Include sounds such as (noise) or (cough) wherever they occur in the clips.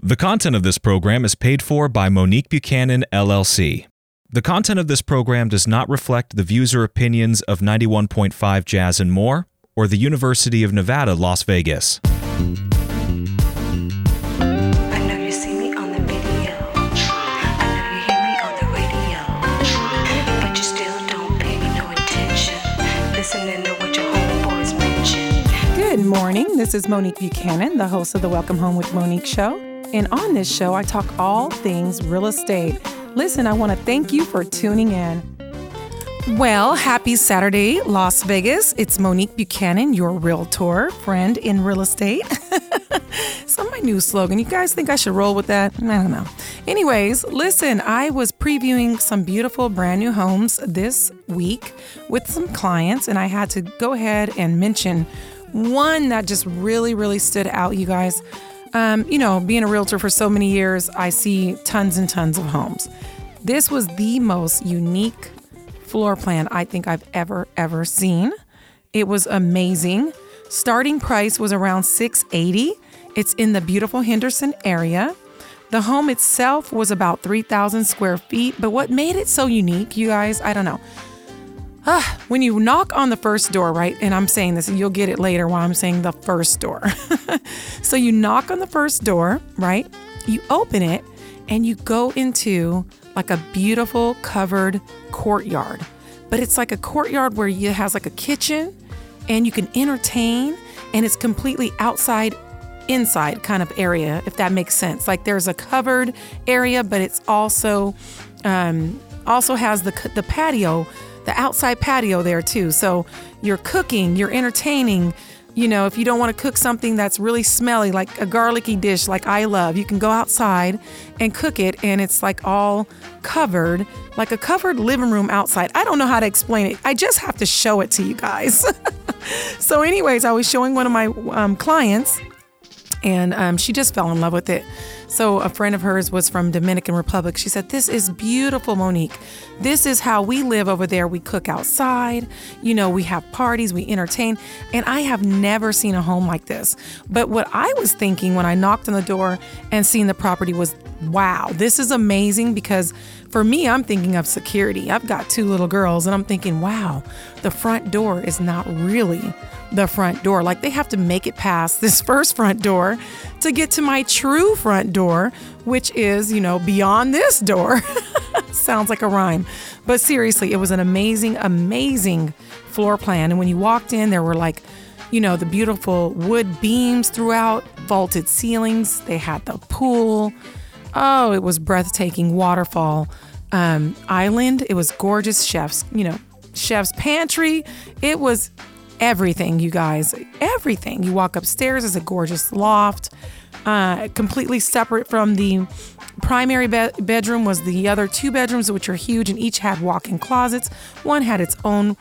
The content of this program is paid for by Monique Buchanan, LLC. The content of this program does not reflect the views or opinions of 91.5 Jazz and More or the University of Nevada, Las Vegas. I know you see me on the video. I know you hear me on the radio. But you still don't pay me no attention. Listening to what your homeboys mention. Good morning. This is Monique Buchanan, the host of the Welcome Home with Monique show. And on this show, I talk all things real estate. Listen, I want to thank you for tuning in. Well, happy Saturday, Las Vegas. It's Monique Buchanan, your realtor friend in real estate. (laughs) so, my new slogan. You guys think I should roll with that? I don't know. Anyways, listen, I was previewing some beautiful brand new homes this week with some clients, and I had to go ahead and mention one that just really, really stood out, you guys. Um, you know, being a realtor for so many years, I see tons and tons of homes. This was the most unique floor plan I think I've ever ever seen. It was amazing. Starting price was around 680. It's in the beautiful Henderson area. The home itself was about 3,000 square feet, but what made it so unique, you guys, I don't know. Ah, when you knock on the first door, right? And I'm saying this, you'll get it later while I'm saying the first door. (laughs) so you knock on the first door, right? You open it and you go into like a beautiful covered courtyard. But it's like a courtyard where it has like a kitchen and you can entertain and it's completely outside inside kind of area if that makes sense like there's a covered area but it's also um, also has the the patio the outside patio there too. So you're cooking you're entertaining. You know if you don't want to cook something that's really smelly like a garlicky dish like i love you can go outside and cook it and it's like all covered like a covered living room outside. I don't know how to explain it. I just have to show it to you guys. (laughs) So anyways i was showing one of my um, clients and um, she just fell in love with it. So a friend of hers was from Dominican Republic. She said, "This is beautiful, Monique. This is how we live over there. We cook outside. You know, we have parties, we entertain, and I have never seen a home like this. But what I was thinking when I knocked on the door and seen the property was, wow, this is amazing because." For me, I'm thinking of security. I've got two little girls, and I'm thinking, wow, the front door is not really the front door. Like they have to make it past (laughs) this first front door to get to my true front door, which is, you know, beyond this door. (laughs) Sounds like a rhyme. But seriously, it was an amazing, amazing floor plan. And when you walked in, there were like, you know, the beautiful wood beams throughout, vaulted ceilings. They had the pool. Oh, it was breathtaking waterfall um, island. It was gorgeous. Chef's, you know, chef's pantry. It was everything, you guys. Everything. You walk upstairs, it's a gorgeous loft, uh, completely separate from the primary be- bedroom was the other two bedrooms, which are huge and each had walk-in closets. One had its own,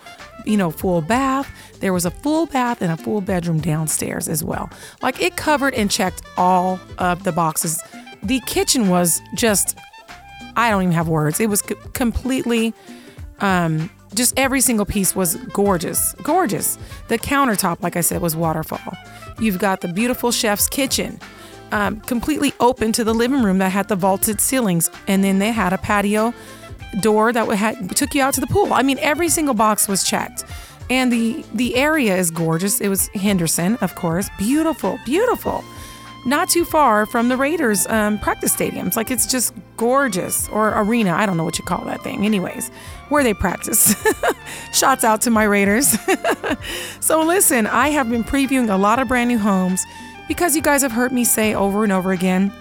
you know, full bath. There was a full bath and a full bedroom downstairs as well. Like it covered and checked all of the boxes. The kitchen was just, I don't even have words. It was c- completely um, just every single piece was gorgeous, gorgeous. The countertop, like I said, was waterfall. You've got the beautiful chef's kitchen, um, completely open to the living room that had the vaulted ceilings, and then they had a patio door that had, took you out to the pool. I mean, every single box was checked. And the the area is gorgeous. It was Henderson, of course. Beautiful, beautiful not too far from the Raiders um, practice stadiums. Like it's just gorgeous, or arena. I don't know what you call that thing. Anyways, where they practice. (laughs) Shots out to my Raiders. (laughs) so listen, I have been previewing a lot of brand new homes because you guys have heard me say over and over again.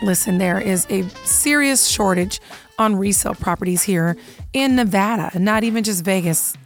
Listen, there is a serious shortage on resale properties here in Nevada, not even just Vegas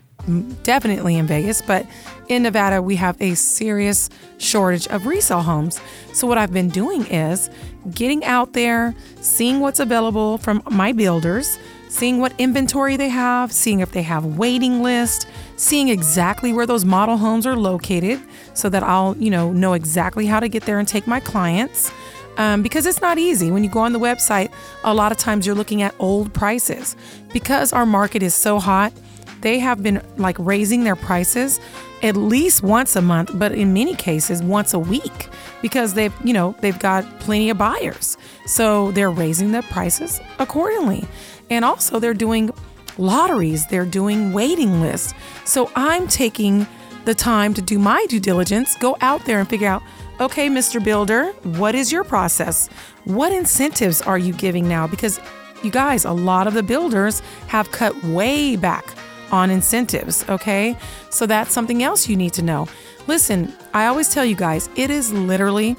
definitely in Vegas, but in Nevada, we have a serious shortage of resale homes. So, what I've been doing is getting out there, seeing what's available from my builders, seeing what inventory they have, seeing if they have waiting list, seeing exactly where those model homes are located so that I'll, you know, know exactly how to get there and take my clients. Um, because it's not easy. When you go on the website, a lot of times you're looking at old prices. Because our market is so hot, they have been like raising their prices at least once a month, but in many cases once a week because they've, you know, they've got plenty of buyers. So they're raising the prices accordingly. And also they're doing lotteries, they're doing waiting lists. So I'm taking the time to do my due diligence, go out there and figure out okay, Mr. Builder, what is your process? What incentives are you giving now? Because you guys, a lot of the builders have cut way back on incentives, okay? So that's something else you need to know. Listen, I always tell you guys, it is literally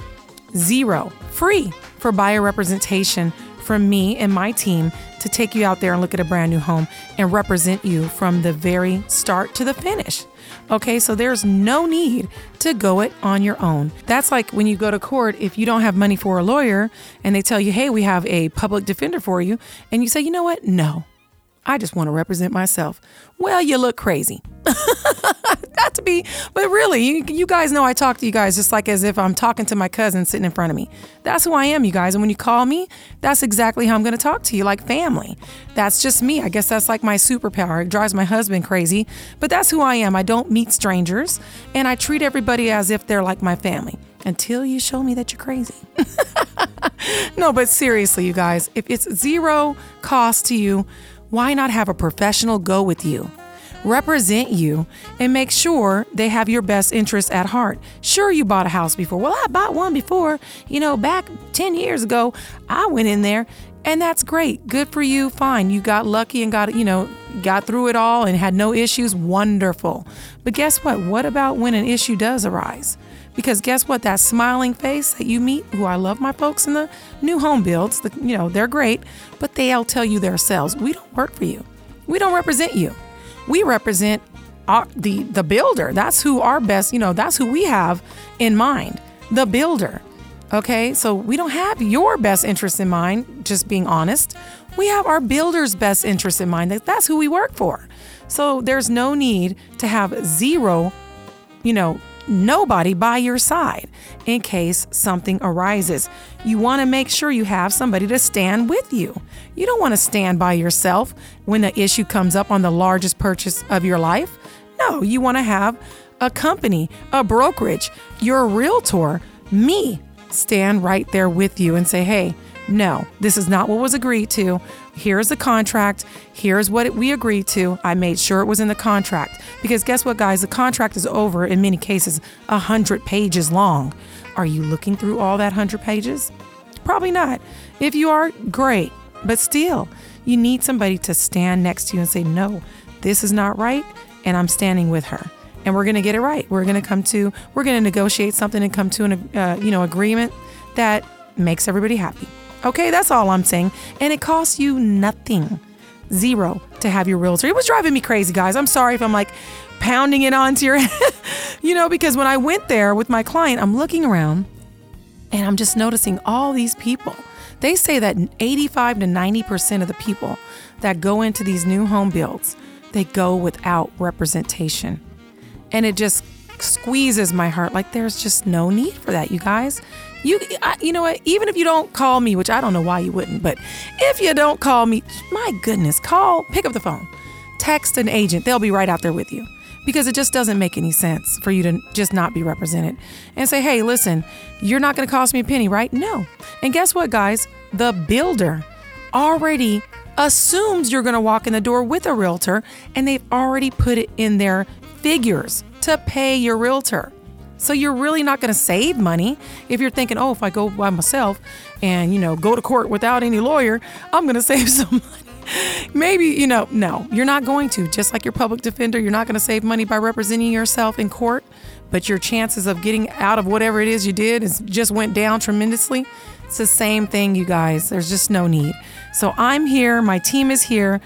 zero free for buyer representation from me and my team to take you out there and look at a brand new home and represent you from the very start to the finish. Okay, so there's no need to go it on your own. That's like when you go to court, if you don't have money for a lawyer and they tell you, hey, we have a public defender for you, and you say, you know what? No, I just want to represent myself. Well, you look crazy. (laughs) Not to be, but really, you, you guys know I talk to you guys just like as if I'm talking to my cousin sitting in front of me. That's who I am, you guys. And when you call me, that's exactly how I'm going to talk to you, like family. That's just me. I guess that's like my superpower. It drives my husband crazy, but that's who I am. I don't meet strangers, and I treat everybody as if they're like my family until you show me that you're crazy. (laughs) no, but seriously, you guys, if it's zero cost to you, why not have a professional go with you? Represent you and make sure they have your best interests at heart. Sure, you bought a house before. Well, I bought one before. You know, back 10 years ago, I went in there and that's great. Good for you. Fine. You got lucky and got, you know, got through it all and had no issues. Wonderful. But guess what? What about when an issue does arise? Because guess what? That smiling face that you meet, who I love my folks in the new home builds, the, you know, they're great, but they'll tell you themselves, we don't work for you. We don't represent you. We represent our, the, the builder. That's who our best, you know, that's who we have in mind, the builder. Okay, so we don't have your best interest in mind, just being honest. We have our builder's best interest in mind. That's who we work for. So there's no need to have zero, you know, nobody by your side in case something arises. You want to make sure you have somebody to stand with you. You don't want to stand by yourself when the issue comes up on the largest purchase of your life. No, you want to have a company, a brokerage, your realtor, me stand right there with you and say, hey, no, this is not what was agreed to. Here's the contract. Here's what we agreed to. I made sure it was in the contract. Because guess what, guys? The contract is over, in many cases, 100 pages long. Are you looking through all that 100 pages? Probably not. If you are, great. But still, you need somebody to stand next to you and say, no, this is not right. And I'm standing with her. And we're going to get it right. We're going to come to, we're going to negotiate something and come to an, uh, you know, agreement that makes everybody happy. Okay, that's all I'm saying. And it costs you nothing. Zero to have your realtor. It was driving me crazy, guys. I'm sorry if I'm like pounding it onto your head, (laughs) you know, because when I went there with my client, I'm looking around and I'm just noticing all these people. They say that 85 to 90% of the people that go into these new home builds, they go without representation. And it just squeezes my heart. Like there's just no need for that, you guys. You, I, you know what? Even if you don't call me, which I don't know why you wouldn't, but if you don't call me, my goodness, call, pick up the phone, text an agent. They'll be right out there with you because it just doesn't make any sense for you to just not be represented and say, hey, listen, you're not going to cost me a penny, right? No. And guess what, guys? The builder already assumes you're going to walk in the door with a realtor and they've already put it in their figures to pay your realtor. So you're really not going to save money if you're thinking, oh, if I go by myself and, you know, go to court without any lawyer, I'm going (laughs) to save some money. Maybe, you know, no, you're not going to. Just like your public defender, you're not going to save money by representing yourself in court, but your chances of getting out of whatever it is you did is just went down tremendously. It's the same thing, you guys. There's just no need. So I'm here, my team is here.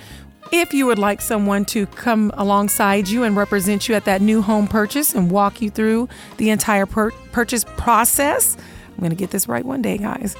If you would like someone to come alongside you and represent you at that new home purchase and walk you through the entire pur- purchase process, I'm going to get this right one day, guys.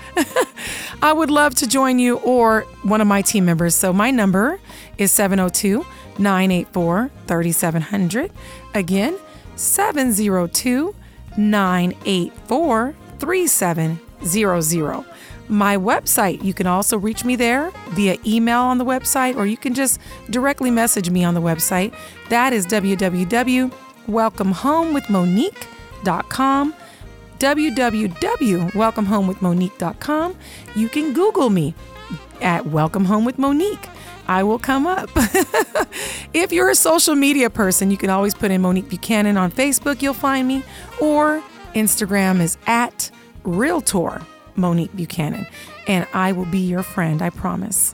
(laughs) I would love to join you or one of my team members. So my number is 702 984 3700. Again, 702 984 3700. My website. You can also reach me there via email on the website, or you can just directly message me on the website. That is www.welcomehomewithmonique.com. www.welcomehomewithmonique.com. You can Google me at Welcome Home with Monique. I will come up. (laughs) if you're a social media person, you can always put in Monique Buchanan on Facebook, you'll find me, or Instagram is at Realtor Monique Buchanan, and I will be your friend, I promise.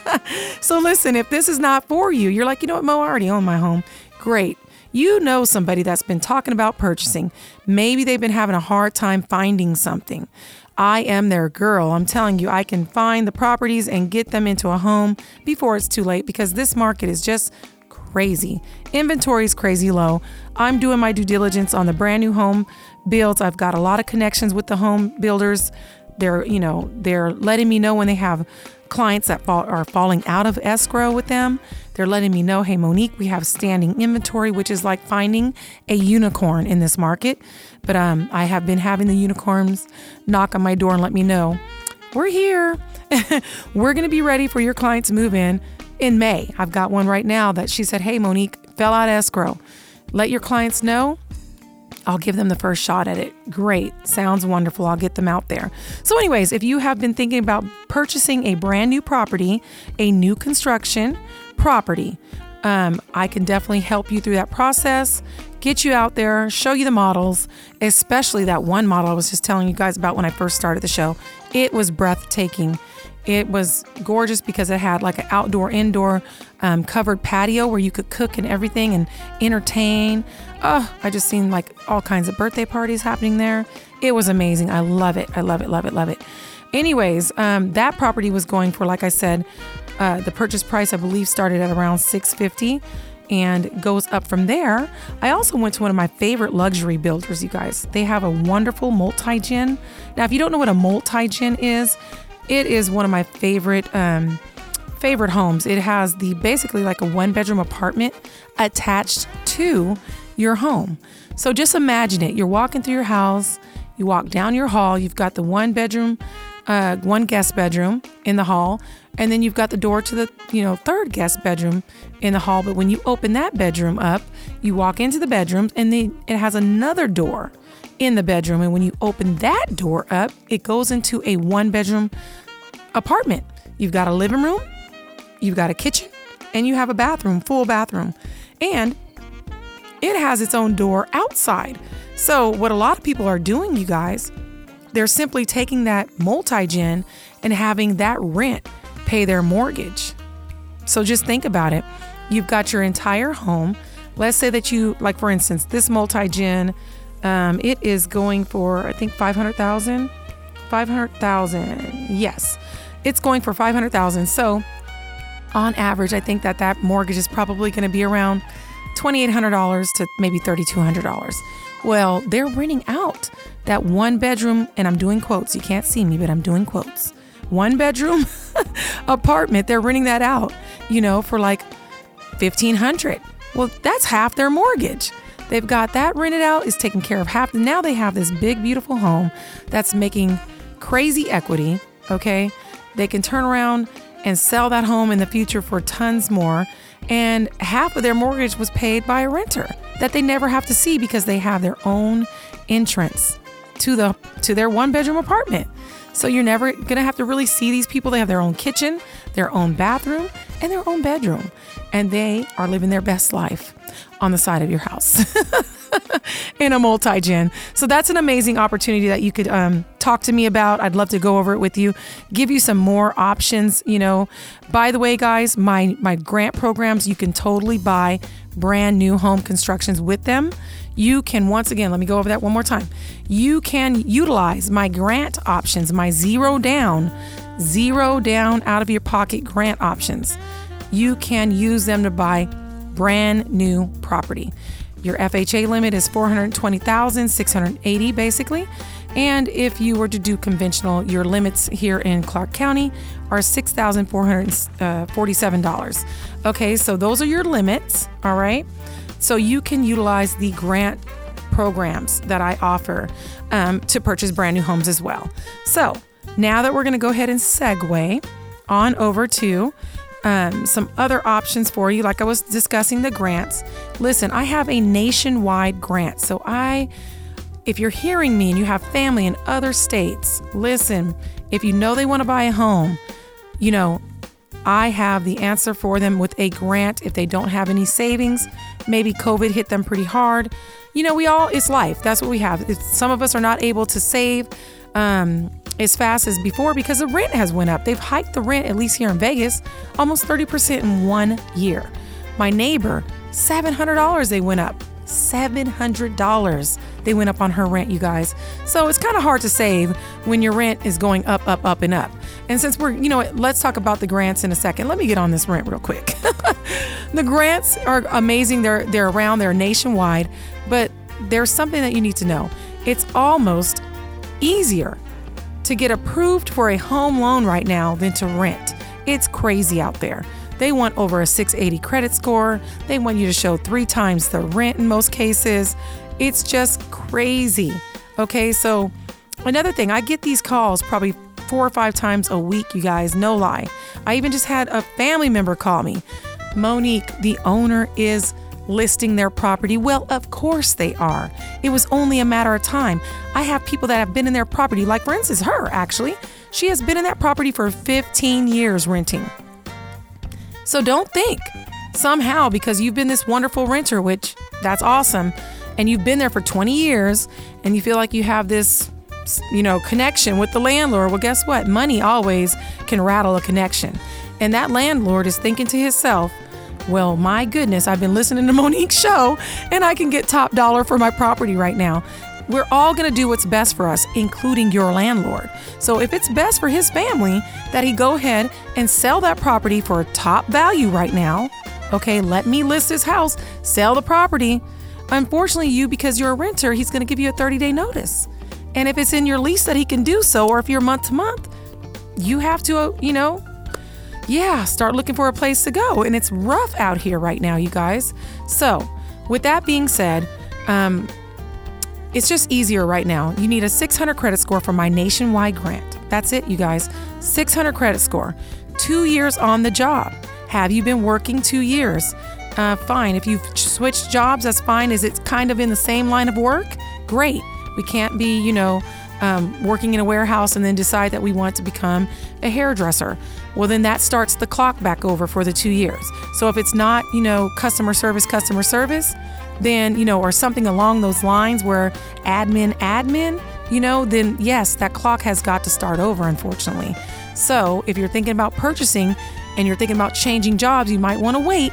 (laughs) so, listen, if this is not for you, you're like, you know what, Mo, I already own my home. Great. You know somebody that's been talking about purchasing. Maybe they've been having a hard time finding something. I am their girl. I'm telling you, I can find the properties and get them into a home before it's too late because this market is just crazy. Inventory is crazy low. I'm doing my due diligence on the brand new home builds. I've got a lot of connections with the home builders. They're, you know, they're letting me know when they have clients that fall, are falling out of escrow with them. They're letting me know, hey, Monique, we have standing inventory, which is like finding a unicorn in this market. But um, I have been having the unicorns knock on my door and let me know we're here. (laughs) we're going to be ready for your clients move in in May. I've got one right now that she said, hey, Monique, fell out escrow. Let your clients know I'll give them the first shot at it. Great. Sounds wonderful. I'll get them out there. So, anyways, if you have been thinking about purchasing a brand new property, a new construction property, um, I can definitely help you through that process, get you out there, show you the models, especially that one model I was just telling you guys about when I first started the show. It was breathtaking. It was gorgeous because it had like an outdoor, indoor um, covered patio where you could cook and everything and entertain. Oh, I just seen like all kinds of birthday parties happening there. It was amazing. I love it. I love it. Love it. Love it. Anyways, um, that property was going for, like I said, uh, the purchase price I believe started at around 650 and goes up from there. I also went to one of my favorite luxury builders, you guys. They have a wonderful multi gen. Now, if you don't know what a multi gen is, it is one of my favorite um, favorite homes. It has the basically like a one bedroom apartment attached to your home. So just imagine it. You're walking through your house, you walk down your hall, you've got the one bedroom, uh, one guest bedroom in the hall, and then you've got the door to the you know third guest bedroom in the hall. But when you open that bedroom up, you walk into the bedroom, and then it has another door in the bedroom. And when you open that door up, it goes into a one bedroom apartment. You've got a living room, you've got a kitchen, and you have a bathroom, full bathroom. And it has its own door outside. So, what a lot of people are doing, you guys, they're simply taking that multi gen and having that rent pay their mortgage. So, just think about it. You've got your entire home. Let's say that you, like for instance, this multi gen um, it is going for I think five hundred thousand. Five hundred thousand. Yes, it's going for five hundred thousand. So, on average, I think that that mortgage is probably going to be around twenty eight hundred dollars to maybe thirty two hundred dollars. Well, they're renting out that one bedroom, and I'm doing quotes. You can't see me, but I'm doing quotes. One bedroom (laughs) apartment. They're renting that out, you know, for like fifteen hundred. Well, that's half their mortgage. They've got that rented out, is taking care of half. Now they have this big, beautiful home that's making crazy equity. Okay. They can turn around and sell that home in the future for tons more. And half of their mortgage was paid by a renter that they never have to see because they have their own entrance to the to their one bedroom apartment. So you're never going to have to really see these people. They have their own kitchen, their own bathroom, and their own bedroom. And they are living their best life on the side of your house (laughs) in a multi gen. So that's an amazing opportunity that you could um, talk to me about. I'd love to go over it with you, give you some more options. You know, by the way, guys, my my grant programs you can totally buy brand new home constructions with them. You can once again, let me go over that one more time. You can utilize my grant options, my zero down, zero down out of your pocket grant options. You can use them to buy brand new property. Your FHA limit is 420,680 basically. And if you were to do conventional, your limits here in Clark County are $6,447. Okay, so those are your limits, all right? So you can utilize the grant programs that I offer um, to purchase brand new homes as well. So now that we're going to go ahead and segue on over to um, some other options for you, like I was discussing the grants. Listen, I have a nationwide grant. So I, if you're hearing me and you have family in other states, listen, if you know they want to buy a home, you know, I have the answer for them with a grant if they don't have any savings. Maybe COVID hit them pretty hard. You know, we all, it's life. That's what we have. Some of us are not able to save um, as fast as before because the rent has went up. They've hiked the rent, at least here in Vegas, almost 30% in one year. My neighbor, $700 they went up. $700 they went up on her rent, you guys. So it's kind of hard to save when your rent is going up, up, up, and up. And since we're, you know, let's talk about the grants in a second. Let me get on this rent real quick. (laughs) the grants are amazing. They're they're around. They're nationwide, but there's something that you need to know. It's almost easier to get approved for a home loan right now than to rent. It's crazy out there. They want over a 680 credit score. They want you to show three times the rent in most cases. It's just crazy. Okay, so another thing, I get these calls probably four or five times a week, you guys, no lie. I even just had a family member call me. Monique, the owner is listing their property. Well, of course they are. It was only a matter of time. I have people that have been in their property, like for instance, her actually. She has been in that property for 15 years renting. So don't think somehow because you've been this wonderful renter, which that's awesome, and you've been there for 20 years and you feel like you have this you know, connection with the landlord. Well, guess what? Money always can rattle a connection. And that landlord is thinking to himself, well, my goodness, I've been listening to (laughs) Monique's show and I can get top dollar for my property right now. We're all going to do what's best for us, including your landlord. So if it's best for his family that he go ahead and sell that property for a top value right now, okay, let me list his house, sell the property. Unfortunately, you, because you're a renter, he's going to give you a 30 day notice. And if it's in your lease that he can do so, or if you're month to month, you have to, uh, you know, yeah, start looking for a place to go. And it's rough out here right now, you guys. So, with that being said, um, it's just easier right now. You need a 600 credit score for my nationwide grant. That's it, you guys. 600 credit score. Two years on the job. Have you been working two years? Uh, fine. If you've switched jobs, that's fine. Is it kind of in the same line of work? Great. We can't be, you know, um, working in a warehouse and then decide that we want to become a hairdresser. Well, then that starts the clock back over for the two years. So if it's not, you know, customer service, customer service, then, you know, or something along those lines where admin, admin, you know, then yes, that clock has got to start over, unfortunately. So if you're thinking about purchasing and you're thinking about changing jobs, you might want to wait.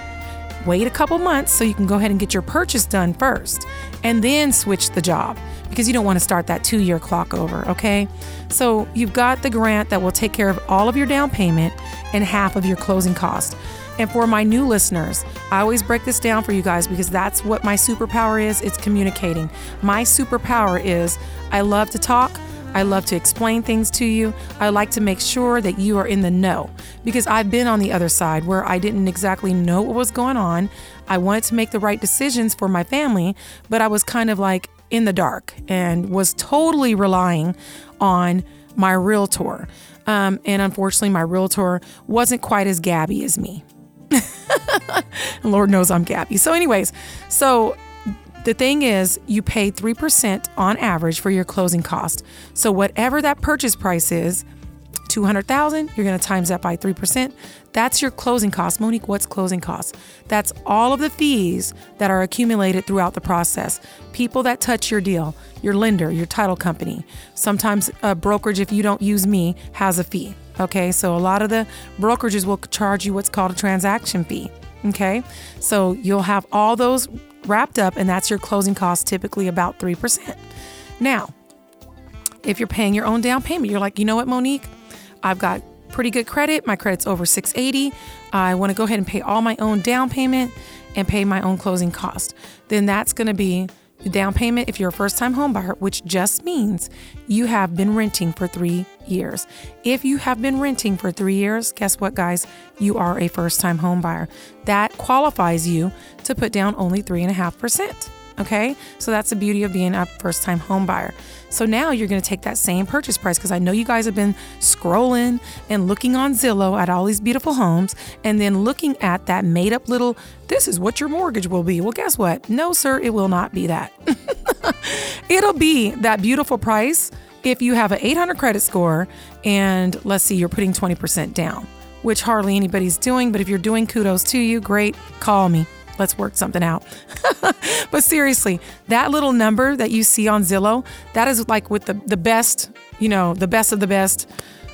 Wait a couple months so you can go ahead and get your purchase done first and then switch the job because you don't want to start that two year clock over, okay? So you've got the grant that will take care of all of your down payment and half of your closing cost. And for my new listeners, I always break this down for you guys because that's what my superpower is it's communicating. My superpower is I love to talk. I love to explain things to you. I like to make sure that you are in the know because I've been on the other side where I didn't exactly know what was going on. I wanted to make the right decisions for my family, but I was kind of like in the dark and was totally relying on my realtor. Um, and unfortunately, my realtor wasn't quite as gabby as me. (laughs) Lord knows I'm Gabby. So, anyways, so the thing is, you pay 3% on average for your closing cost. So, whatever that purchase price is, 200,000, you're going to times that by 3%. That's your closing cost. Monique, what's closing costs? That's all of the fees that are accumulated throughout the process. People that touch your deal, your lender, your title company. Sometimes a brokerage, if you don't use me, has a fee. Okay, so a lot of the brokerages will charge you what's called a transaction fee. Okay, so you'll have all those wrapped up, and that's your closing cost, typically about 3%. Now, if you're paying your own down payment, you're like, you know what, Monique? I've got pretty good credit. My credit's over 680. I want to go ahead and pay all my own down payment and pay my own closing cost. Then that's going to be the down payment if you're a first time home buyer, which just means you have been renting for three years. If you have been renting for three years, guess what, guys? You are a first time home buyer. That qualifies you to put down only 3.5%. Okay, so that's the beauty of being a first time home buyer. So now you're to take that same purchase price because I know you guys have been scrolling and looking on Zillow at all these beautiful homes and then looking at that made up little, this is what your mortgage will be. Well, guess what? No, sir, it will not be that. (laughs) It'll be that beautiful price if you have an 800 credit score and let's see, you're putting 20% down, which hardly anybody's doing. But if you're doing kudos to you, great, call me. Let's work something out. (laughs) but seriously, that little number that you see on Zillow, that is like with the, the best, you know, the best of the best.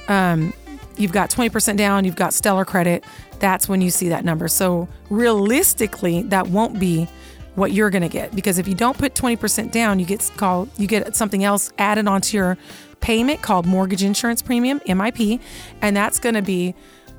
Um, you've got 20% down, you've got stellar credit. That's when you see that number. So realistically, that won't be what you're going to get because if you don't put 20% down, you get called you get something else added onto your payment called mortgage insurance premium, MIP, and that's going to be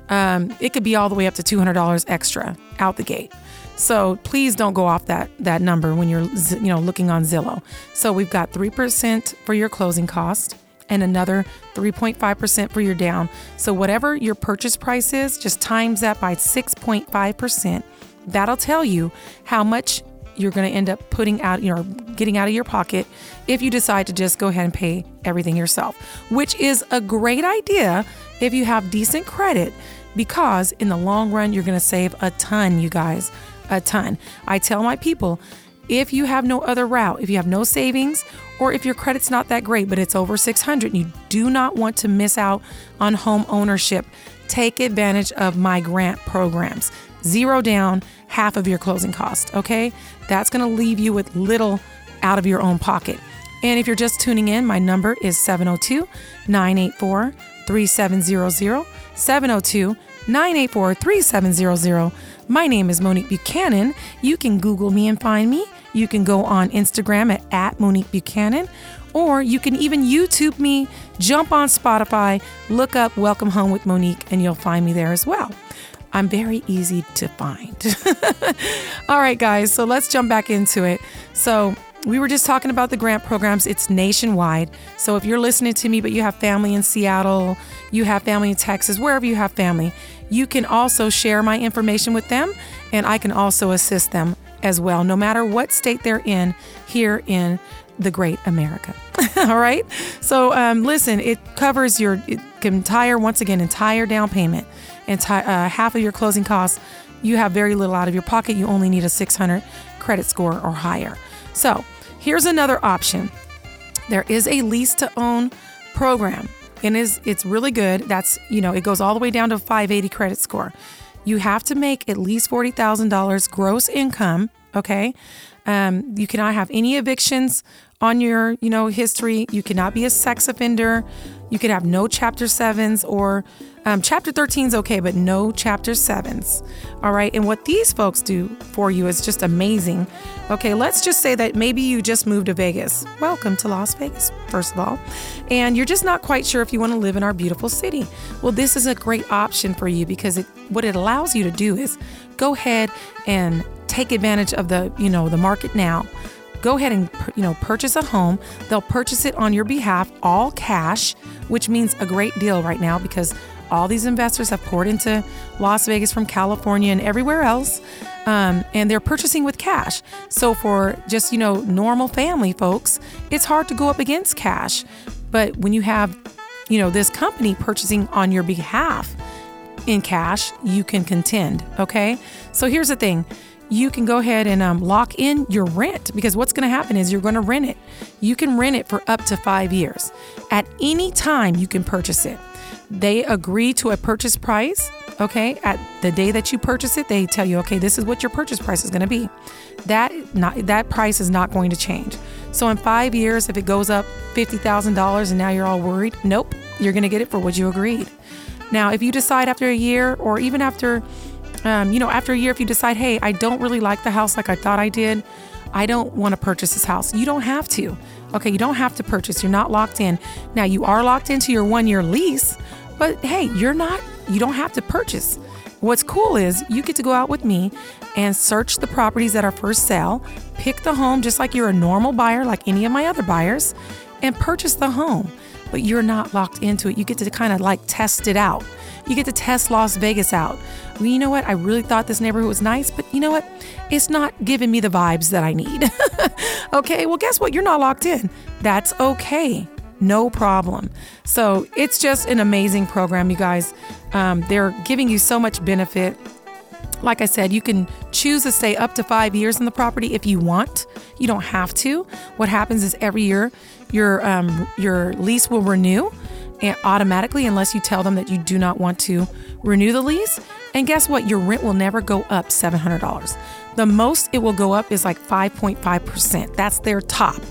um, it could be all the way up to $200 extra out the gate. So please don't go off that that number when you're you know looking on Zillow. So we've got 3% for your closing cost and another 3.5% for your down. So whatever your purchase price is, just times that by 6.5%. That'll tell you how much you're going to end up putting out, you know, getting out of your pocket if you decide to just go ahead and pay everything yourself, which is a great idea if you have decent credit because in the long run, you're going to save a ton, you guys a ton. I tell my people if you have no other route, if you have no savings, or if your credit's not that great, but it's over 600 and you do not want to miss out on home ownership, take advantage of my grant programs. Zero down, half of your closing cost, okay? That's gonna leave you with little out of your own pocket. And if you're just tuning in, my number is 702 984 3700. 702 984 3700. My name is Monique Buchanan. You can Google me and find me. You can go on Instagram at, at Monique Buchanan, or you can even YouTube me, jump on Spotify, look up Welcome Home with Monique, and you'll find me there as well. I'm very easy to find. (laughs) All right, guys, so let's jump back into it. So, we were just talking about the grant programs. It's nationwide. So if you're listening to me, but you have family in Seattle, you have family in Texas, wherever you have family, you can also share my information with them and I can also assist them as well, no matter what state they're in here in the great America. (laughs) All right. So um, listen, it covers your entire, once again, entire down payment, entire uh, half of your closing costs. You have very little out of your pocket. You only need a 600 credit score or higher. So here's another option. There is a lease to own program and is it's really good. That's you know it goes all the way down to 580 credit score. You have to make at least forty thousand dollars gross income. Okay, um, you cannot have any evictions on your you know history. You cannot be a sex offender. You could have no chapter sevens or um, chapter 13 is okay, but no chapter sevens. All right. And what these folks do for you is just amazing. Okay. Let's just say that maybe you just moved to Vegas. Welcome to Las Vegas, first of all. And you're just not quite sure if you want to live in our beautiful city. Well, this is a great option for you because it, what it allows you to do is go ahead and take advantage of the, you know, the market now go ahead and you know purchase a home. They'll purchase it on your behalf, all cash, which means a great deal right now because all these investors have poured into Las Vegas from California and everywhere else, um, and they're purchasing with cash. So for just you know normal family folks, it's hard to go up against cash. But when you have you know this company purchasing on your behalf in cash, you can contend. Okay, so here's the thing you can go ahead and um, lock in your rent because what's going to happen is you're going to rent it. You can rent it for up to five years. At any time, you can purchase it. They agree to a purchase price. Okay, at the day that you purchase it, they tell you, okay, this is what your purchase price is going to be. That not that price is not going to change. So in five years, if it goes up fifty thousand dollars and now you're all worried, nope, you're going to get it for what you agreed. Now, if you decide after a year or even after um, you know, after a year, if you decide, hey, I don't really like the house like I thought I did, I don't want to purchase this house. You don't have to. Okay, you don't have to purchase. You're not locked in. Now, you are locked into your one year lease, but hey, you're not, you don't have to purchase. What's cool is you get to go out with me and search the properties that are for sale, pick the home just like you're a normal buyer, like any of my other buyers, and purchase the home. But you're not locked into it. You get to kind of like test it out. You get to test Las Vegas out. You know what? I really thought this neighborhood was nice, but you know what? It's not giving me the vibes that I need. (laughs) okay, well, guess what? You're not locked in. That's okay. No problem. So it's just an amazing program, you guys. Um, they're giving you so much benefit. Like I said, you can choose to stay up to five years in the property if you want. You don't have to. What happens is every year your um, your lease will renew automatically unless you tell them that you do not want to renew the lease. And guess what? Your rent will never go up $700. The most it will go up is like 5.5%. That's their top.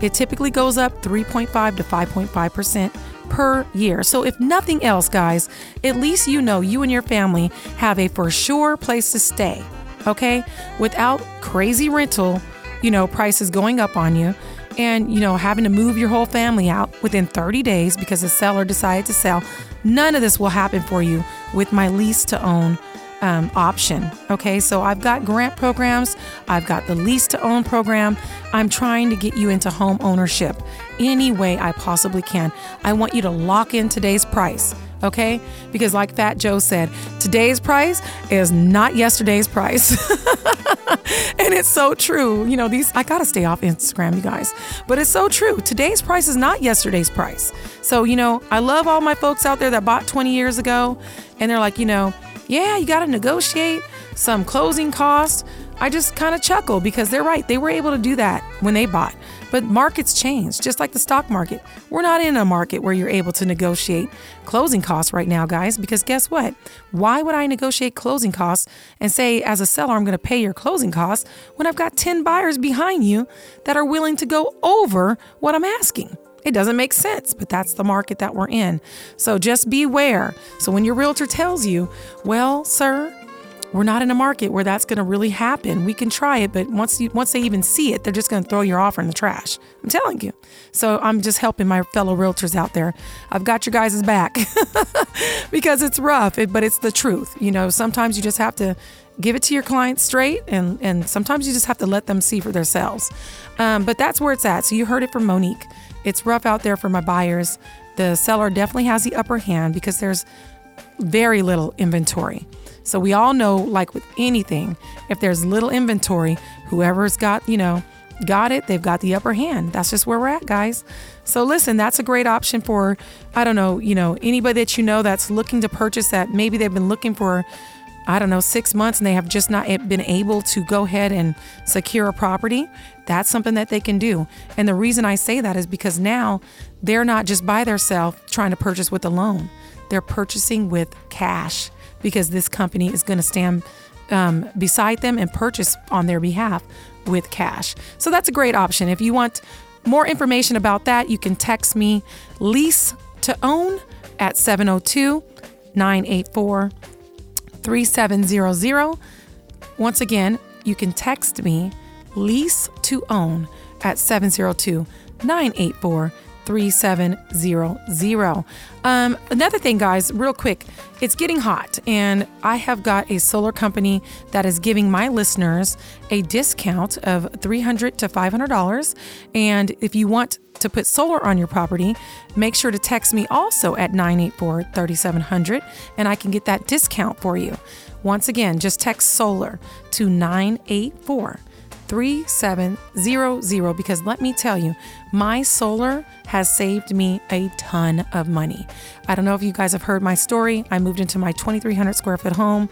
It typically goes up 3.5 to 5.5% per year. So, if nothing else, guys, at least you know you and your family have a for sure place to stay, okay? Without crazy rental, you know, prices going up on you and, you know, having to move your whole family out within 30 days because the seller decided to sell. None of this will happen for you with my lease to own um, option. Okay, so I've got grant programs, I've got the lease to own program. I'm trying to get you into home ownership any way I possibly can. I want you to lock in today's price. Okay, because like Fat Joe said, today's price is not yesterday's price. (laughs) and it's so true. You know, these, I gotta stay off Instagram, you guys, but it's so true. Today's price is not yesterday's price. So, you know, I love all my folks out there that bought 20 years ago and they're like, you know, yeah, you got to negotiate some closing costs. I just kind of chuckle because they're right. They were able to do that when they bought. But markets change, just like the stock market. We're not in a market where you're able to negotiate closing costs right now, guys, because guess what? Why would I negotiate closing costs and say, as a seller, I'm going to pay your closing costs when I've got 10 buyers behind you that are willing to go over what I'm asking? It doesn't make sense, but that's the market that we're in. So just beware. So when your realtor tells you, well, sir, we're not in a market where that's going to really happen. We can try it, but once you, once they even see it, they're just going to throw your offer in the trash. I'm telling you. So I'm just helping my fellow realtors out there. I've got your guys' back (laughs) because it's rough, but it's the truth. You know, sometimes you just have to give it to your clients straight, and and sometimes you just have to let them see for themselves. Um, but that's where it's at. So you heard it from Monique. It's rough out there for my buyers. The seller definitely has the upper hand because there's very little inventory. So we all know, like with anything, if there's little inventory, whoever's got, you know, got it, they've got the upper hand. That's just where we're at, guys. So listen, that's a great option for, I don't know, you know, anybody that you know that's looking to purchase that maybe they've been looking for I don't know, six months and they have just not been able to go ahead and secure a property, that's something that they can do. And the reason I say that is because now they're not just by themselves trying to purchase with a loan, they're purchasing with cash because this company is going to stand um, beside them and purchase on their behalf with cash. So that's a great option. If you want more information about that, you can text me lease to own at 702 984 3700. Once again, you can text me lease to own at 702 984 3700. Um, another thing, guys, real quick, it's getting hot, and I have got a solar company that is giving my listeners a discount of $300 to $500. And if you want to put solar on your property, make sure to text me also at 984 3700 and I can get that discount for you. Once again, just text solar to 984 3700 because let me tell you, my solar has saved me a ton of money. I don't know if you guys have heard my story. I moved into my 2,300 square foot home.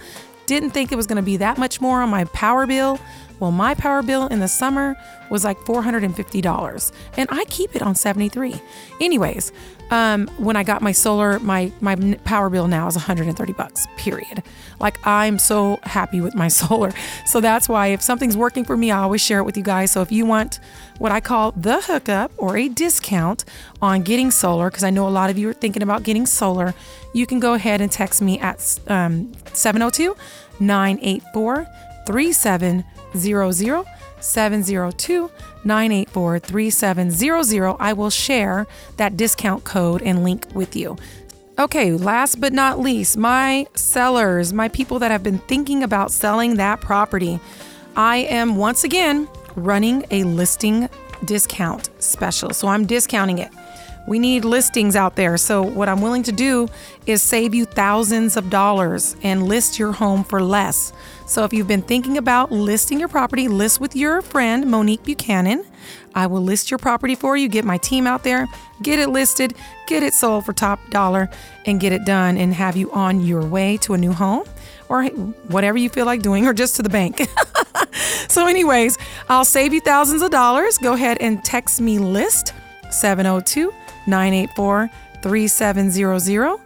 Didn't think it was going to be that much more on my power bill. Well, my power bill in the summer was like $450 and I keep it on 73. Anyways, um, when I got my solar, my my power bill now is 130 bucks. Period. Like I'm so happy with my (laughs) solar. So that's why if something's working for me, I always share it with you guys. So if you want what I call the hookup or a discount on getting solar, because I know a lot of you are thinking about getting solar, you can go ahead and text me at um, 702 984 3700. 702 984 3700. I will share that discount code and link with you. Okay, last but not least, my sellers, my people that have been thinking about selling that property. I am once again running a listing discount special. So I'm discounting it. We need listings out there. So, what I'm willing to do is save you thousands of dollars and list your home for less. So, if you've been thinking about listing your property, list with your friend Monique Buchanan. I will list your property for you, get my team out there, get it listed, get it sold for top dollar, and get it done and have you on your way to a new home or whatever you feel like doing, or just to the bank. (laughs) so, anyways, I'll save you thousands of dollars. Go ahead and text me list 702 984 3700.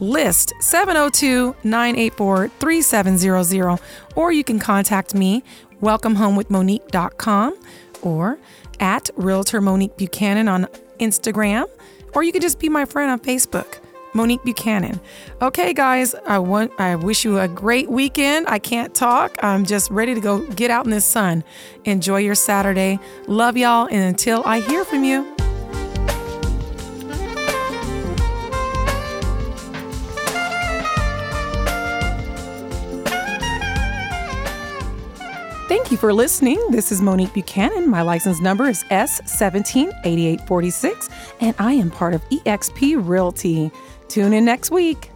List 702 984 3700. Or you can contact me, welcomehomewithmonique.com or at Realtor Monique Buchanan on Instagram, or you could just be my friend on Facebook. Monique Buchanan. Okay, guys, I want I wish you a great weekend. I can't talk. I'm just ready to go get out in the sun. Enjoy your Saturday. Love y'all, and until I hear from you. Thank you for listening. This is Monique Buchanan. My license number is S178846, and I am part of eXp Realty. Tune in next week.